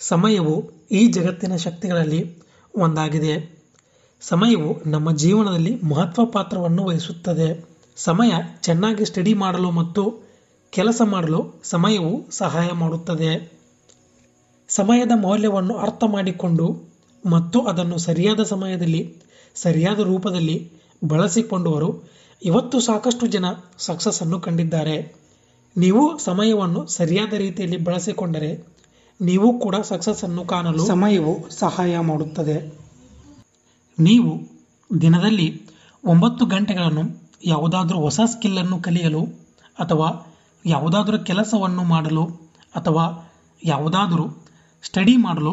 ಸಮಯವು ಈ ಜಗತ್ತಿನ ಶಕ್ತಿಗಳಲ್ಲಿ ಒಂದಾಗಿದೆ. ಸಮಯವು ನಮ್ಮ ಜೀವನದಲ್ಲಿ ಮಹತ್ವ ಪಾತ್ರವನ್ನು ವಹಿಸುತ್ತದೆ. ಸಮಯ ಚೆನ್ನಾಗಿ ಸ್ಟಡಿ ಮಾಡಲು ಮತ್ತು ಕೆಲಸ ಮಾಡಲು ಸಮಯವು ಸಹಾಯ ಮಾಡುತ್ತದೆ. ಸಮಯದ ಮೌಲ್ಯವನ್ನು ಅರ್ಥ ಮಾಡಿಕೊಂಡು ಮತ್ತು ಅದನ್ನು ಸರಿಯಾದ ಸಮಯದಲ್ಲಿ, ಸರಿಯಾದ ರೂಪದಲ್ಲಿ ಬಳಸಿಕೊಂಡವರು ಇವತ್ತು ಸಾಕಷ್ಟು ಜನ ಸಕ್ಸಸ್ ಅನ್ನು ಕಂಡಿದ್ದಾರೆ. ನೀವು ಸಮಯವನ್ನು ಸರಿಯಾದ ರೀತಿಯಲ್ಲಿ ಬಳಸಿಕೊಂಡರೆ ನೀವು ಕೂಡ ಸಕ್ಸಸ್ ಅನ್ನು ಕಾಣಲು ಸಮಯವು ಸಹಾಯ ಮಾಡುತ್ತದೆ. ನೀವು ದಿನದಲ್ಲಿ ಒಂಬತ್ತು ಗಂಟೆಗಳನ್ನು ಯಾವುದಾದ್ರೂ ಹೊಸ ಸ್ಕಿಲ್ಲನ್ನು ಕಲಿಯಲು ಅಥವಾ ಯಾವುದಾದರೂ ಕೆಲಸವನ್ನು ಮಾಡಲು ಅಥವಾ ಯಾವುದಾದರೂ ಸ್ಟಡಿ ಮಾಡಲು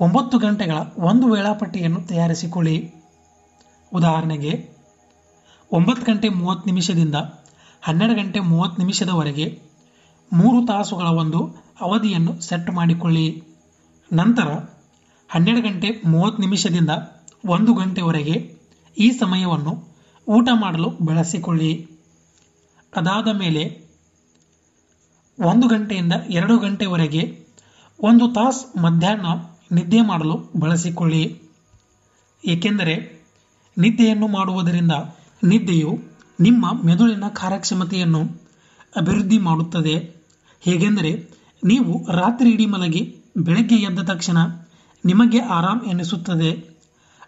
ಒಂಬತ್ತು ಗಂಟೆಗಳ ಒಂದು ವೇಳಾಪಟ್ಟಿಯನ್ನು ತಯಾರಿಸಿಕೊಳ್ಳಿ. ಉದಾಹರಣೆಗೆ ಒಂಬತ್ತು ಗಂಟೆ ಮೂವತ್ತು ನಿಮಿಷದಿಂದ ಹನ್ನೆರಡು ಗಂಟೆ ಮೂವತ್ತು ನಿಮಿಷದವರೆಗೆ ಮೂರು ತಾಸುಗಳ ಒಂದು ಅವಧಿಯನ್ನು ಸೆಟ್ ಮಾಡಿಕೊಳ್ಳಿ. ನಂತರ ಹನ್ನೆರಡು ಗಂಟೆ ಮೂವತ್ತು ನಿಮಿಷದಿಂದ ಒಂದು ಗಂಟೆವರೆಗೆ ಈ ಸಮಯವನ್ನು ಊಟ ಮಾಡಲು ಬಳಸಿಕೊಳ್ಳಿ. ಅದಾದ ಮೇಲೆ ಒಂದು ಗಂಟೆಯಿಂದ ಎರಡು ಗಂಟೆವರೆಗೆ ಒಂದು ತಾಸು ಮಧ್ಯಾಹ್ನ ನಿದ್ದೆ ಮಾಡಲು ಬಳಸಿಕೊಳ್ಳಿ. ಏಕೆಂದರೆ ನಿದ್ದೆಯನ್ನು ಮಾಡುವುದರಿಂದ ನಿದ್ದೆಯು ನಿಮ್ಮ ಮೆದುಳಿನ ಕಾರ್ಯಕ್ಷಮತೆಯನ್ನು ಅಭಿವೃದ್ಧಿ ಮಾಡುತ್ತದೆ. ಹೇಗೆಂದರೆ ನೀವು ರಾತ್ರಿ ಇಡೀ ಮಲಗಿ ಬೆಳಗ್ಗೆ ಎದ್ದ ತಕ್ಷಣ ನಿಮಗೆ ಆರಾಮ್ ಎನಿಸುತ್ತದೆ.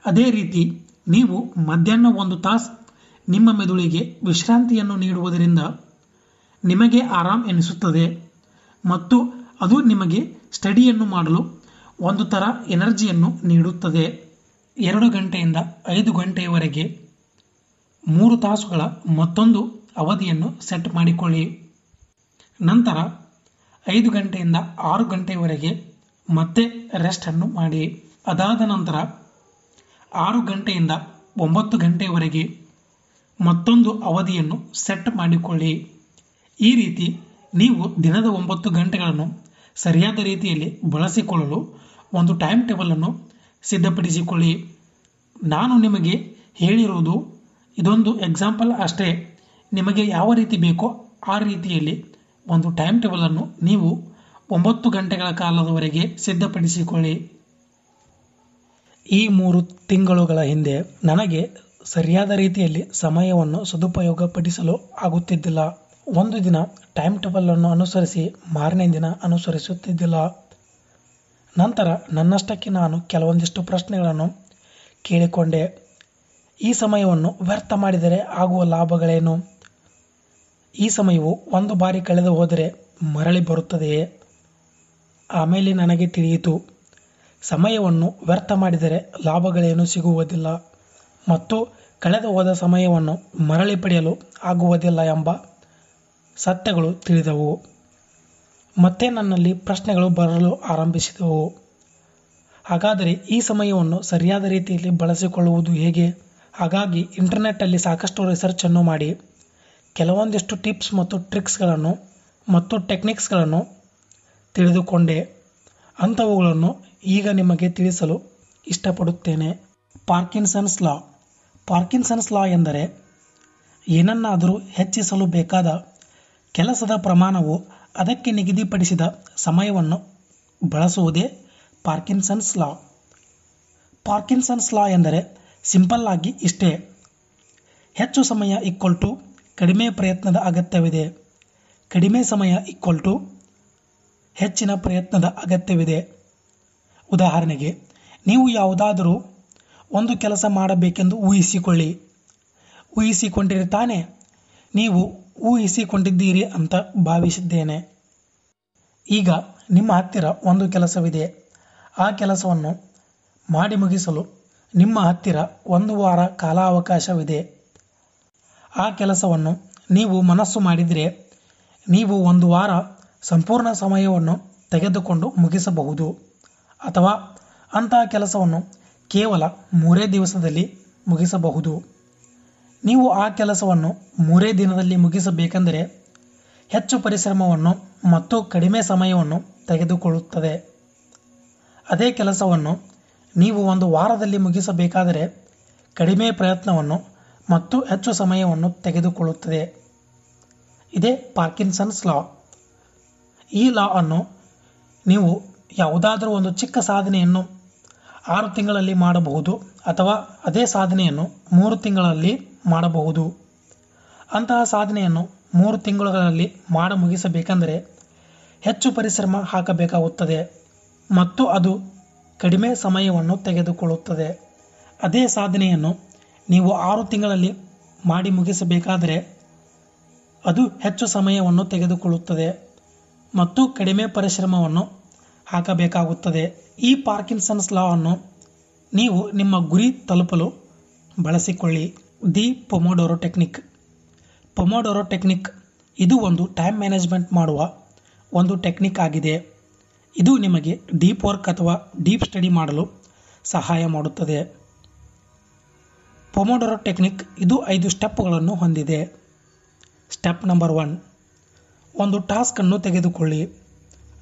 ಅದೇ ರೀತಿ ನೀವು ಮಧ್ಯಾಹ್ನ ಒಂದು ತಾಸು ನಿಮ್ಮ ಮೆದುಳಿಗೆ ವಿಶ್ರಾಂತಿಯನ್ನು ನೀಡುವುದರಿಂದ ನಿಮಗೆ ಆರಾಮ್ ಎನಿಸುತ್ತದೆ. ಮತ್ತು ಅದು ನಿಮಗೆ ಸ್ಟಡಿಯನ್ನು ಮಾಡಲು ಒಂದು ಥರ ಎನರ್ಜಿಯನ್ನು ನೀಡುತ್ತದೆ. ಎರಡು ಗಂಟೆಯಿಂದ ಐದು ಗಂಟೆಯವರೆಗೆ ಮೂರು ತಾಸುಗಳ ಮತ್ತೊಂದು ಅವಧಿಯನ್ನು ಸೆಟ್ ಮಾಡಿಕೊಳ್ಳಿ. ನಂತರ ಐದು ಗಂಟೆಯಿಂದ ಆರು ಗಂಟೆವರೆಗೆ ಮತ್ತೆ ರೆಸ್ಟನ್ನು ಮಾಡಿ. ಅದಾದ ನಂತರ ಆರು ಗಂಟೆಯಿಂದ ಒಂಬತ್ತು ಗಂಟೆವರೆಗೆ ಮತ್ತೊಂದು ಅವಧಿಯನ್ನು ಸೆಟ್ ಮಾಡಿಕೊಳ್ಳಿ. ಈ ರೀತಿ ನೀವು ದಿನದ ಒಂಬತ್ತು ಗಂಟೆಗಳನ್ನು ಸರಿಯಾದ ರೀತಿಯಲ್ಲಿ ಬಳಸಿಕೊಳ್ಳಲು ಒಂದು ಟೈಮ್ ಟೇಬಲನ್ನು ಸಿದ್ಧಪಡಿಸಿಕೊಳ್ಳಿ. ನಾನು ನಿಮಗೆ ಹೇಳಿರುವುದು ಇದೊಂದು ಎಕ್ಸಾಂಪಲ್ ಅಷ್ಟೇ. ನಿಮಗೆ ಯಾವ ರೀತಿ ಬೇಕೋ ಆ ರೀತಿಯಲ್ಲಿ ಒಂದು ಟೈಮ್ ಟೇಬಲನ್ನು ನೀವು ಒಂಬತ್ತು ಗಂಟೆಗಳ ಕಾಲದವರೆಗೆ ಸಿದ್ಧಪಡಿಸಿಕೊಳ್ಳಿ. ಈ ಮೂರು ತಿಂಗಳುಗಳ ಹಿಂದೆ ನನಗೆ ಸರಿಯಾದ ರೀತಿಯಲ್ಲಿ ಸಮಯವನ್ನು ಸದುಪಯೋಗಪಡಿಸಲು ಆಗುತ್ತಿದ್ದಿಲ್ಲ. ಒಂದು ದಿನ ಟೈಮ್ ಟೇಬಲನ್ನು ಅನುಸರಿಸಿ ಮಾರನೇ ದಿನ ಅನುಸರಿಸುತ್ತಿದ್ದಿಲ್ಲ. ನಂತರ ನನ್ನಷ್ಟಕ್ಕೆ ನಾನು ಕೆಲವೊಂದಿಷ್ಟು ಪ್ರಶ್ನೆಗಳನ್ನು ಕೇಳಿಕೊಂಡೆ. ಈ ಸಮಯವನ್ನು ವ್ಯರ್ಥ ಮಾಡಿದರೆ ಆಗುವ ಲಾಭಗಳೇನು? ಈ ಸಮಯವು ಒಂದು ಬಾರಿ ಕಳೆದು ಹೋದರೆ ಮರಳಿ ಬರುತ್ತದೆಯೇ? ಆಮೇಲೆ ನನಗೆ ತಿಳಿಯಿತು. ಸಮಯವನ್ನು ವ್ಯರ್ಥ ಮಾಡಿದರೆ ಲಾಭಗಳೇನೂ ಸಿಗುವುದಿಲ್ಲ. ಮತ್ತು ಕಳೆದು ಹೋದ ಸಮಯವನ್ನು ಮರಳಿ ಪಡೆಯಲು ಆಗುವುದಿಲ್ಲ ಎಂಬ ಸತ್ಯಗಳು ತಿಳಿದವು. ಮತ್ತೆ ನನ್ನಲ್ಲಿ ಪ್ರಶ್ನೆಗಳು ಬರಲು ಆರಂಭಿಸಿದವು. ಹಾಗಾದರೆ ಈ ಸಮಯವನ್ನು ಸರಿಯಾದ ರೀತಿಯಲ್ಲಿ ಬಳಸಿಕೊಳ್ಳುವುದು ಹೇಗೆ? ಹಾಗಾಗಿ ಇಂಟರ್ನೆಟ್ಟಲ್ಲಿ ಸಾಕಷ್ಟು ರಿಸರ್ಚನ್ನು ಮಾಡಿ. ಕೆಲವೊಂದಿಷ್ಟು ಟಿಪ್ಸ್ ಮತ್ತು ಟ್ರಿಕ್ಸ್ಗಳನ್ನು ಮತ್ತು ಟೆಕ್ನಿಕ್ಸ್ಗಳನ್ನು ತಿಳಿದುಕೊಂಡೆ. ಅಂಥವುಗಳನ್ನು ಈಗ ನಿಮಗೆ ತಿಳಿಸಲು ಇಷ್ಟಪಡುತ್ತೇನೆ. ಪಾರ್ಕಿನ್ಸನ್ಸ್ ಲಾ. ಪಾರ್ಕಿನ್ಸನ್ಸ್ ಲಾ ಎಂದರೆ ಏನನ್ನಾದರೂ ಹೆಚ್ಚಿಸಲು ಬೇಕಾದ ಕೆಲಸದ ಪ್ರಮಾಣವು ಅದಕ್ಕೆ ನಿಗದಿಪಡಿಸಿದ ಸಮಯವನ್ನು ಬಳಸುವುದೇ ಪಾರ್ಕಿನ್ಸನ್ಸ್ ಲಾ. ಪಾರ್ಕಿನ್ಸನ್ಸ್ ಲಾ ಎಂದರೆ ಸಿಂಪಲ್ ಆಗಿ ಇಷ್ಟೇ. ಹೆಚ್ಚು ಸಮಯ ಈಕ್ವಲ್ ಟು ಕಡಿಮೆ ಪ್ರಯತ್ನದ ಅಗತ್ಯವಿದೆ. ಕಡಿಮೆ ಸಮಯ ಈಕ್ವಲ್ ಟು ಹೆಚ್ಚಿನ ಪ್ರಯತ್ನದ ಅಗತ್ಯವಿದೆ. ಉದಾಹರಣೆಗೆ, ನೀವು ಯಾವುದಾದರೂ ಒಂದು ಕೆಲಸ ಮಾಡಬೇಕೆಂದು ಊಹಿಸಿಕೊಳ್ಳಿ. ಊಹಿಸಿಕೊಂಡಿರುತ್ತಾನೆ ನೀವು ಊಹಿಸಿಕೊಂಡಿದ್ದೀರಿ ಅಂತ ಭಾವಿಸಿದ್ದೇನೆ. ಈಗ ನಿಮ್ಮ ಹತ್ತಿರ ಒಂದು ಕೆಲಸವಿದೆ. ಆ ಕೆಲಸವನ್ನು ಮಾಡಿ ಮುಗಿಸಲು ನಿಮ್ಮ ಹತ್ತಿರ ಒಂದು ವಾರ ಕಾಲಾವಕಾಶವಿದೆ. ಆ ಕೆಲಸವನ್ನು ನೀವು ಮನಸ್ಸು ಮಾಡಿದರೆ ನೀವು ಒಂದು ವಾರ ಸಂಪೂರ್ಣ ಸಮಯವನ್ನು ತೆಗೆದುಕೊಂಡು ಮುಗಿಸಬಹುದು. ಅಥವಾ ಅಂತಹ ಕೆಲಸವನ್ನು ಕೇವಲ ಮೂರೇ ದಿವಸದಲ್ಲಿ ಮುಗಿಸಬಹುದು. ನೀವು ಆ ಕೆಲಸವನ್ನು ಮೂರೇ ದಿನದಲ್ಲಿ ಮುಗಿಸಬೇಕೆಂದರೆ ಹೆಚ್ಚು ಪರಿಶ್ರಮವನ್ನು ಮತ್ತು ಕಡಿಮೆ ಸಮಯವನ್ನು ತೆಗೆದುಕೊಳ್ಳುತ್ತದೆ. ಅದೇ ಕೆಲಸವನ್ನು ನೀವು ಒಂದು ವಾರದಲ್ಲಿ ಮುಗಿಸಬೇಕಾದರೆ ಕಡಿಮೆ ಪ್ರಯತ್ನವನ್ನು ಮತ್ತು ಹೆಚ್ಚು ಸಮಯವನ್ನು ತೆಗೆದುಕೊಳ್ಳುತ್ತದೆ. ಇದೇ ಪಾರ್ಕಿನ್ಸನ್ಸ್ ಲಾ. ಈ ಲಾ ಅನ್ನು ನೀವು ಯಾವುದಾದರೂ ಒಂದು ಚಿಕ್ಕ ಸಾಧನೆಯನ್ನು ಆರು ತಿಂಗಳಲ್ಲಿ ಮಾಡಬಹುದು ಅಥವಾ ಅದೇ ಸಾಧನೆಯನ್ನು ಮೂರು ತಿಂಗಳಲ್ಲಿ ಮಾಡಬಹುದು. ಅಂತಹ ಸಾಧನೆಯನ್ನು ಮೂರು ತಿಂಗಳುಗಳಲ್ಲಿ ಮಾಡ ಮುಗಿಸಬೇಕೆಂದರೆ ಹೆಚ್ಚು ಪರಿಶ್ರಮ ಹಾಕಬೇಕಾಗುತ್ತದೆ ಮತ್ತು ಅದು ಕಡಿಮೆ ಸಮಯವನ್ನು ತೆಗೆದುಕೊಳ್ಳುತ್ತದೆ. ಅದೇ ಸಾಧನೆಯನ್ನು ನೀವು ಆರು ತಿಂಗಳಲ್ಲಿ ಮಾಡಿ ಮುಗಿಸಬೇಕಾದರೆ ಅದು ಹೆಚ್ಚು ಸಮಯವನ್ನು ತೆಗೆದುಕೊಳ್ಳುತ್ತದೆ ಮತ್ತು ಕಡಿಮೆ ಪರಿಶ್ರಮವನ್ನು ಹಾಕಬೇಕಾಗುತ್ತದೆ. ಈ ಪಾರ್ಕಿನ್ಸನ್ಸ್ ಲಾ ಅನ್ನು ನೀವು ನಿಮ್ಮ ಗುರಿ ತಲುಪಲು ಬಳಸಿಕೊಳ್ಳಿ. The Pomodoro technique. Pomodoro technique ಇದು ಒಂದು ಟೈಮ್ ಮ್ಯಾನೇಜ್ಮೆಂಟ್ ಮಾಡುವ ಒಂದು ಟೆಕ್ನಿಕ್ ಆಗಿದೆ. ಇದು ನಿಮಗೆ ಡೀಪ್ ವರ್ಕ್ ಅಥವಾ ಡೀಪ್ ಸ್ಟಡಿ ಮಾಡಲು ಸಹಾಯ ಮಾಡುತ್ತದೆ. ಪೊಮೊಡೋರೋ ಟೆಕ್ನಿಕ್ ಇದು ಐದು ಸ್ಟೆಪ್ಗಳನ್ನು ಹೊಂದಿದೆ. ಸ್ಟೆಪ್ ನಂಬರ್ ಒನ್ ಒಂದು ಟಾಸ್ಕನ್ನು ತೆಗೆದುಕೊಳ್ಳಿ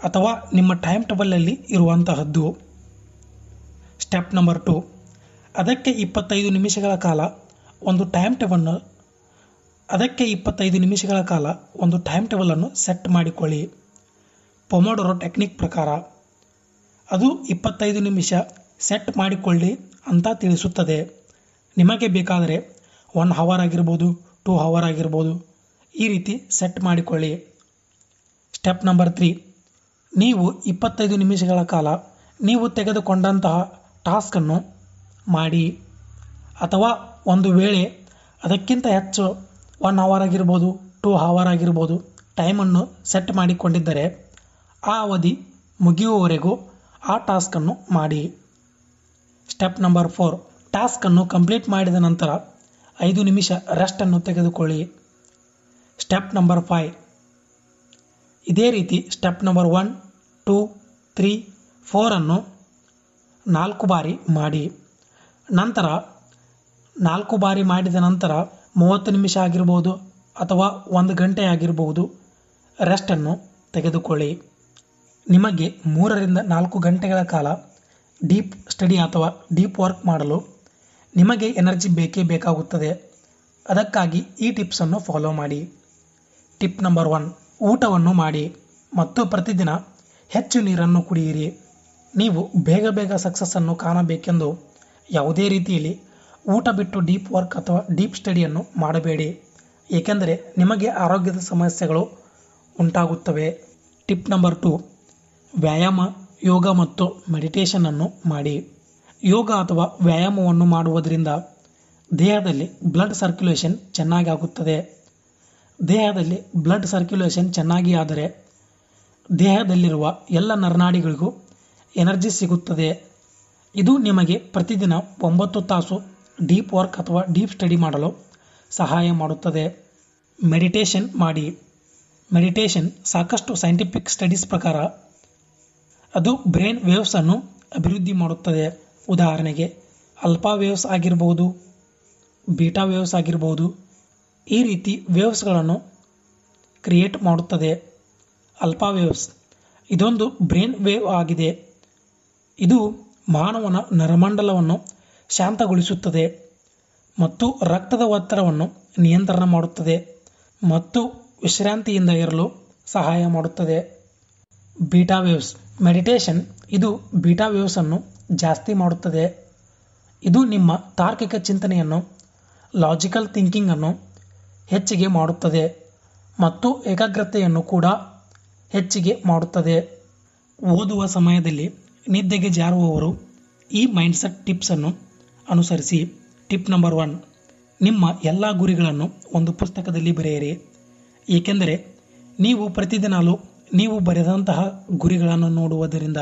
ಅಥವಾ ನಿಮ್ಮ ಟೈಮ್ ಟೇಬಲಲ್ಲಿ ಇರುವಂತಹದ್ದು. ಸ್ಟೆಪ್ ನಂಬರ್ ಟು ಅದಕ್ಕೆ ಇಪ್ಪತ್ತೈದು ನಿಮಿಷಗಳ ಕಾಲ ಒಂದು ಟೈಮ್ ಟೇಬಲ್ನ ಅದಕ್ಕೆ ಇಪ್ಪತ್ತೈದು ನಿಮಿಷಗಳ ಕಾಲ ಒಂದು ಟೈಮ್ ಟೇಬಲನ್ನು ಸೆಟ್ ಮಾಡಿಕೊಳ್ಳಿ. ಪೊಮೊಡೊರೊ ಟೆಕ್ನಿಕ್ ಪ್ರಕಾರ, ಅದು ಇಪ್ಪತ್ತೈದು ನಿಮಿಷ ಸೆಟ್ ಮಾಡಿಕೊಳ್ಳಿ ಅಂತ ತಿಳಿಸುತ್ತದೆ. ನಿಮಗೆ ಬೇಕಾದರೆ ಒನ್ ಹವರ್ ಆಗಿರ್ಬೋದು ಟೂ ಹವರ್ ಆಗಿರ್ಬೋದು, ಈ ರೀತಿ ಸೆಟ್ ಮಾಡಿಕೊಳ್ಳಿ. ಸ್ಟೆಪ್ ನಂಬರ್ ತ್ರೀ ನೀವು ಇಪ್ಪತ್ತೈದು ನಿಮಿಷಗಳ ಕಾಲ ನೀವು ತೆಗೆದುಕೊಂಡಂತಹ ಟಾಸ್ಕನ್ನು ಮಾಡಿ. ಅಥವಾ ಒಂದು ವೇಳೆ ಅದಕ್ಕಿಂತ ಹೆಚ್ಚು ಒನ್ ಅವರ್ ಆಗಿರ್ಬೋದು ಟೂ ಅವರ್ ಆಗಿರ್ಬೋದು ಟೈಮನ್ನು ಸೆಟ್ ಮಾಡಿಕೊಂಡಿದ್ದರೆ, ಆ ಅವಧಿ ಮುಗಿಯುವವರೆಗೂ ಆ ಟಾಸ್ಕನ್ನು ಮಾಡಿ. ಸ್ಟೆಪ್ ನಂಬರ್ ಫೋರ್ ಟಾಸ್ಕನ್ನು ಕಂಪ್ಲೀಟ್ ಮಾಡಿದ ನಂತರ ಐದು ನಿಮಿಷ ರೆಸ್ಟನ್ನು ತೆಗೆದುಕೊಳ್ಳಿ. ಸ್ಟೆಪ್ ನಂಬರ್ ಫೈ ಇದೇ ರೀತಿ step number one two three ಫೋರನ್ನು ನಾಲ್ಕು ಬಾರಿ ಮಾಡಿ. ನಂತರ ನಾಲ್ಕು ಬಾರಿ ಮಾಡಿದ ನಂತರ ಮೂವತ್ತು ನಿಮಿಷ ಆಗಿರ್ಬೋದು ಅಥವಾ ಒಂದು ಗಂಟೆ ಆಗಿರಬಹುದು ರೆಸ್ಟನ್ನು ತೆಗೆದುಕೊಳ್ಳಿ. ನಿಮಗೆ ಮೂರರಿಂದ ನಾಲ್ಕು ಗಂಟೆಗಳ ಕಾಲ ಡೀಪ್ ಸ್ಟಡಿ ಅಥವಾ ಡೀಪ್ ವರ್ಕ್ ಮಾಡಲು ನಿಮಗೆ ಎನರ್ಜಿ ಬೇಕೇ ಬೇಕಾಗುತ್ತದೆ. ಅದಕ್ಕಾಗಿ ಈ ಟಿಪ್ಸನ್ನು ಫಾಲೋ ಮಾಡಿ. ಟಿಪ್ ನಂಬರ್ ಒನ್, ಊಟವನ್ನು ಮಾಡಿ. ಮತ್ತು ಪ್ರತಿದಿನ ಹೆಚ್ಚು ನೀರನ್ನು ಕುಡಿಯಿರಿ. ನೀವು ಬೇಗ ಬೇಗ ಸಕ್ಸಸ್ಸನ್ನು ಕಾಣಬೇಕೆಂದು ಯಾವುದೇ ರೀತಿಯಲ್ಲಿ ಊಟ ಬಿಟ್ಟು ಡೀಪ್ ವರ್ಕ್ ಅಥವಾ ಡೀಪ್ ಸ್ಟಡಿಯನ್ನು ಮಾಡಬೇಡಿ. ಏಕೆಂದರೆ ನಿಮಗೆ ಆರೋಗ್ಯದ ಸಮಸ್ಯೆಗಳು ಉಂಟಾಗುತ್ತವೆ. ಟಿಪ್ ನಂಬರ್ ಟು, ವ್ಯಾಯಾಮ, ಯೋಗ ಮತ್ತು ಮೆಡಿಟೇಷನನ್ನು ಮಾಡಿ. ಯೋಗ ಅಥವಾ ವ್ಯಾಯಾಮವನ್ನು ಮಾಡುವುದರಿಂದ ದೇಹದಲ್ಲಿ ಬ್ಲಡ್ ಸರ್ಕ್ಯುಲೇಷನ್ ಚೆನ್ನಾಗಿ ಆಗುತ್ತದೆ ದೇಹದಲ್ಲಿ ಬ್ಲಡ್ ಸರ್ಕ್ಯುಲೇಷನ್ ಚೆನ್ನಾಗಿ ಆದರೆ ದೇಹದಲ್ಲಿರುವ ಎಲ್ಲ ನರನಾಡಿಗಳಿಗೂ ಎನರ್ಜಿ ಸಿಗುತ್ತದೆ. ಇದು ನಿಮಗೆ ಪ್ರತಿದಿನ ಒಂಬತ್ತು ತಾಸು ಡೀಪ್ ವರ್ಕ್ ಅಥವಾ ಡೀಪ್ ಸ್ಟಡಿ ಮಾಡಲು ಸಹಾಯ ಮಾಡುತ್ತದೆ. ಮೆಡಿಟೇಷನ್ ಮಾಡಿ. ಮೆಡಿಟೇಷನ್ ಸಾಕಷ್ಟು ಸೈಂಟಿಫಿಕ್ ಸ್ಟಡೀಸ್ ಪ್ರಕಾರ ಅದು ಬ್ರೈನ್ ವೇವ್ಸನ್ನು ಅಭಿವೃದ್ಧಿ ಮಾಡುತ್ತದೆ. ಉದಾಹರಣೆಗೆ ಅಲ್ಫಾ ವೇವ್ಸ್ ಆಗಿರ್ಬೋದು ಬೀಟಾ ವೇವ್ಸ್ ಆಗಿರ್ಬೋದು, ಈ ರೀತಿ ವೇವ್ಸ್ಗಳನ್ನು ಕ್ರಿಯೇಟ್ ಮಾಡುತ್ತದೆ. ಅಲ್ಫಾ ವೇವ್ಸ್ ಇದೊಂದು ಬ್ರೈನ್ ವೇವ್ ಆಗಿದೆ. ಇದು ಮಾನವನ ನರಮಂಡಲವನ್ನು ಶಾಂತಗೊಳಿಸುತ್ತದೆ ಮತ್ತು ರಕ್ತದ ಒತ್ತಡವನ್ನು ನಿಯಂತ್ರಣ ಮಾಡುತ್ತದೆ ಮತ್ತು ವಿಶ್ರಾಂತಿಯಿಂದ ಇರಲು ಸಹಾಯ ಮಾಡುತ್ತದೆ. ಬೀಟಾ ವೇವ್ಸ್ ಮೆಡಿಟೇಷನ್, ಇದು ಬೀಟಾ ವೇವ್ಸನ್ನು ಜಾಸ್ತಿ ಮಾಡುತ್ತದೆ. ಇದು ನಿಮ್ಮ ತಾರ್ಕಿಕ ಚಿಂತನೆಯನ್ನು ಲಾಜಿಕಲ್ ಥಿಂಕಿಂಗನ್ನು ಹೆಚ್ಚಿಗೆ ಮಾಡುತ್ತದೆ ಮತ್ತು ಏಕಾಗ್ರತೆಯನ್ನು ಕೂಡ ಹೆಚ್ಚಿಗೆ ಮಾಡುತ್ತದೆ. ಓದುವ ಸಮಯದಲ್ಲಿ ನಿದ್ದೆಗೆ ಜಾರುವವರು ಈ ಮೈಂಡ್ಸೆಟ್ ಟಿಪ್ಸನ್ನು ಅನುಸರಿಸಿ. ಟಿಪ್ ನಂಬರ್ ಒನ್ ನಿಮ್ಮ ಎಲ್ಲ ಗುರಿಗಳನ್ನು ಒಂದು ಪುಸ್ತಕದಲ್ಲಿ ಬರೆಯಿರಿ. ಏಕೆಂದರೆ ನೀವು ಪ್ರತಿದಿನಾಲು ನೀವು ಬರೆದಂತಹ ಗುರಿಗಳನ್ನು ನೋಡುವುದರಿಂದ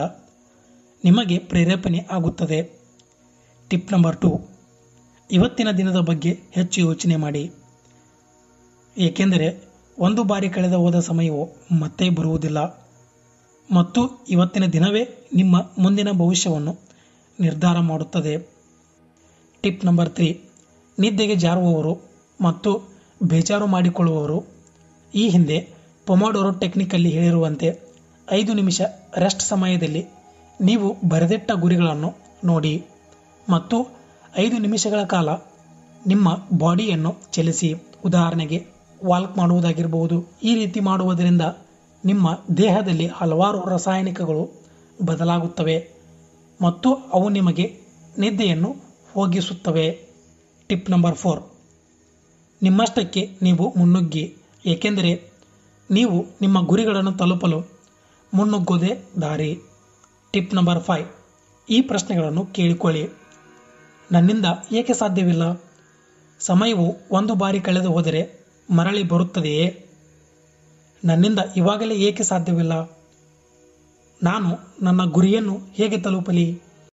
ನಿಮಗೆ ಪ್ರೇರೇಪಣೆ ಆಗುತ್ತದೆ. Tip number two. ಇವತ್ತಿನ ದಿನದ ಬಗ್ಗೆ ಹೆಚ್ಚು ಯೋಚನೆ ಮಾಡಿ. ಏಕೆಂದರೆ ಒಂದು ಬಾರಿ ಕಳೆದ ಹೋದ ಸಮಯವು ಮತ್ತೆ ಬರುವುದಿಲ್ಲ. ಮತ್ತು ಇವತ್ತಿನ ದಿನವೇ ನಿಮ್ಮ ಮುಂದಿನ ಭವಿಷ್ಯವನ್ನು ನಿರ್ಧಾರ ಮಾಡುತ್ತದೆ. Tip number three. ನಿದ್ದೆಗೆ ಜಾರುವವರು ಮತ್ತು ಬೇಜಾರು ಮಾಡಿಕೊಳ್ಳುವವರು. ಈ ಹಿಂದೆ ಪೊಮಾಡೋರೋ ಟೆಕ್ನಿಕಲ್ಲಿ ಹೇಳಿರುವಂತೆ ಐದು ನಿಮಿಷ ರೆಸ್ಟ್ ಸಮಯದಲ್ಲಿ ನೀವು ಬರೆದಿಟ್ಟ ಗುರಿಗಳನ್ನು ನೋಡಿ ಮತ್ತು ಐದು ನಿಮಿಷಗಳ ಕಾಲ ನಿಮ್ಮ ಬಾಡಿಯನ್ನು ಚಲಿಸಿ ಉದಾಹರಣೆಗೆ ವಾಲ್ಕ್ ಮಾಡುವುದಾಗಿರಬಹುದು ಈ ರೀತಿ ಮಾಡುವುದರಿಂದ ನಿಮ್ಮ ದೇಹದಲ್ಲಿ ಹಲವಾರು ರಾಸಾಯನಿಕಗಳು ಬದಲಾಗುತ್ತವೆ ಮತ್ತು ಅವು ನಿಮಗೆ ನಿದ್ದೆಯನ್ನು ಹೋಗಿಸುತ್ತವೆ. Tip number four. ನಿಮ್ಮಷ್ಟಕ್ಕೆ ನೀವು ಮುನ್ನುಗ್ಗಿ, ಏಕೆಂದರೆ ನೀವು ನಿಮ್ಮ ಗುರಿಗಳನ್ನು ತಲುಪಲು ಮುನ್ನುಗ್ಗೋದೇ ದಾರಿ. Tip number five. ಈ ಪ್ರಶ್ನೆಗಳನ್ನು ಕೇಳಿಕೊಳ್ಳಿ. ನನ್ನಿಂದ ಏಕೆ ಸಾಧ್ಯವಿಲ್ಲ? ಸಮಯವು ಒಂದು ಬಾರಿ ಕಳೆದು ಹೋದರೆ ಮರಳಿ ಬರುತ್ತದೆಯೇ? ನನ್ನಿಂದ ಇವಾಗಲೇ ಏಕೆ ಸಾಧ್ಯವಿಲ್ಲ? ನಾನು ನನ್ನ ಗುರಿಯನ್ನು ಹೇಗೆ ತಲುಪಲಿ?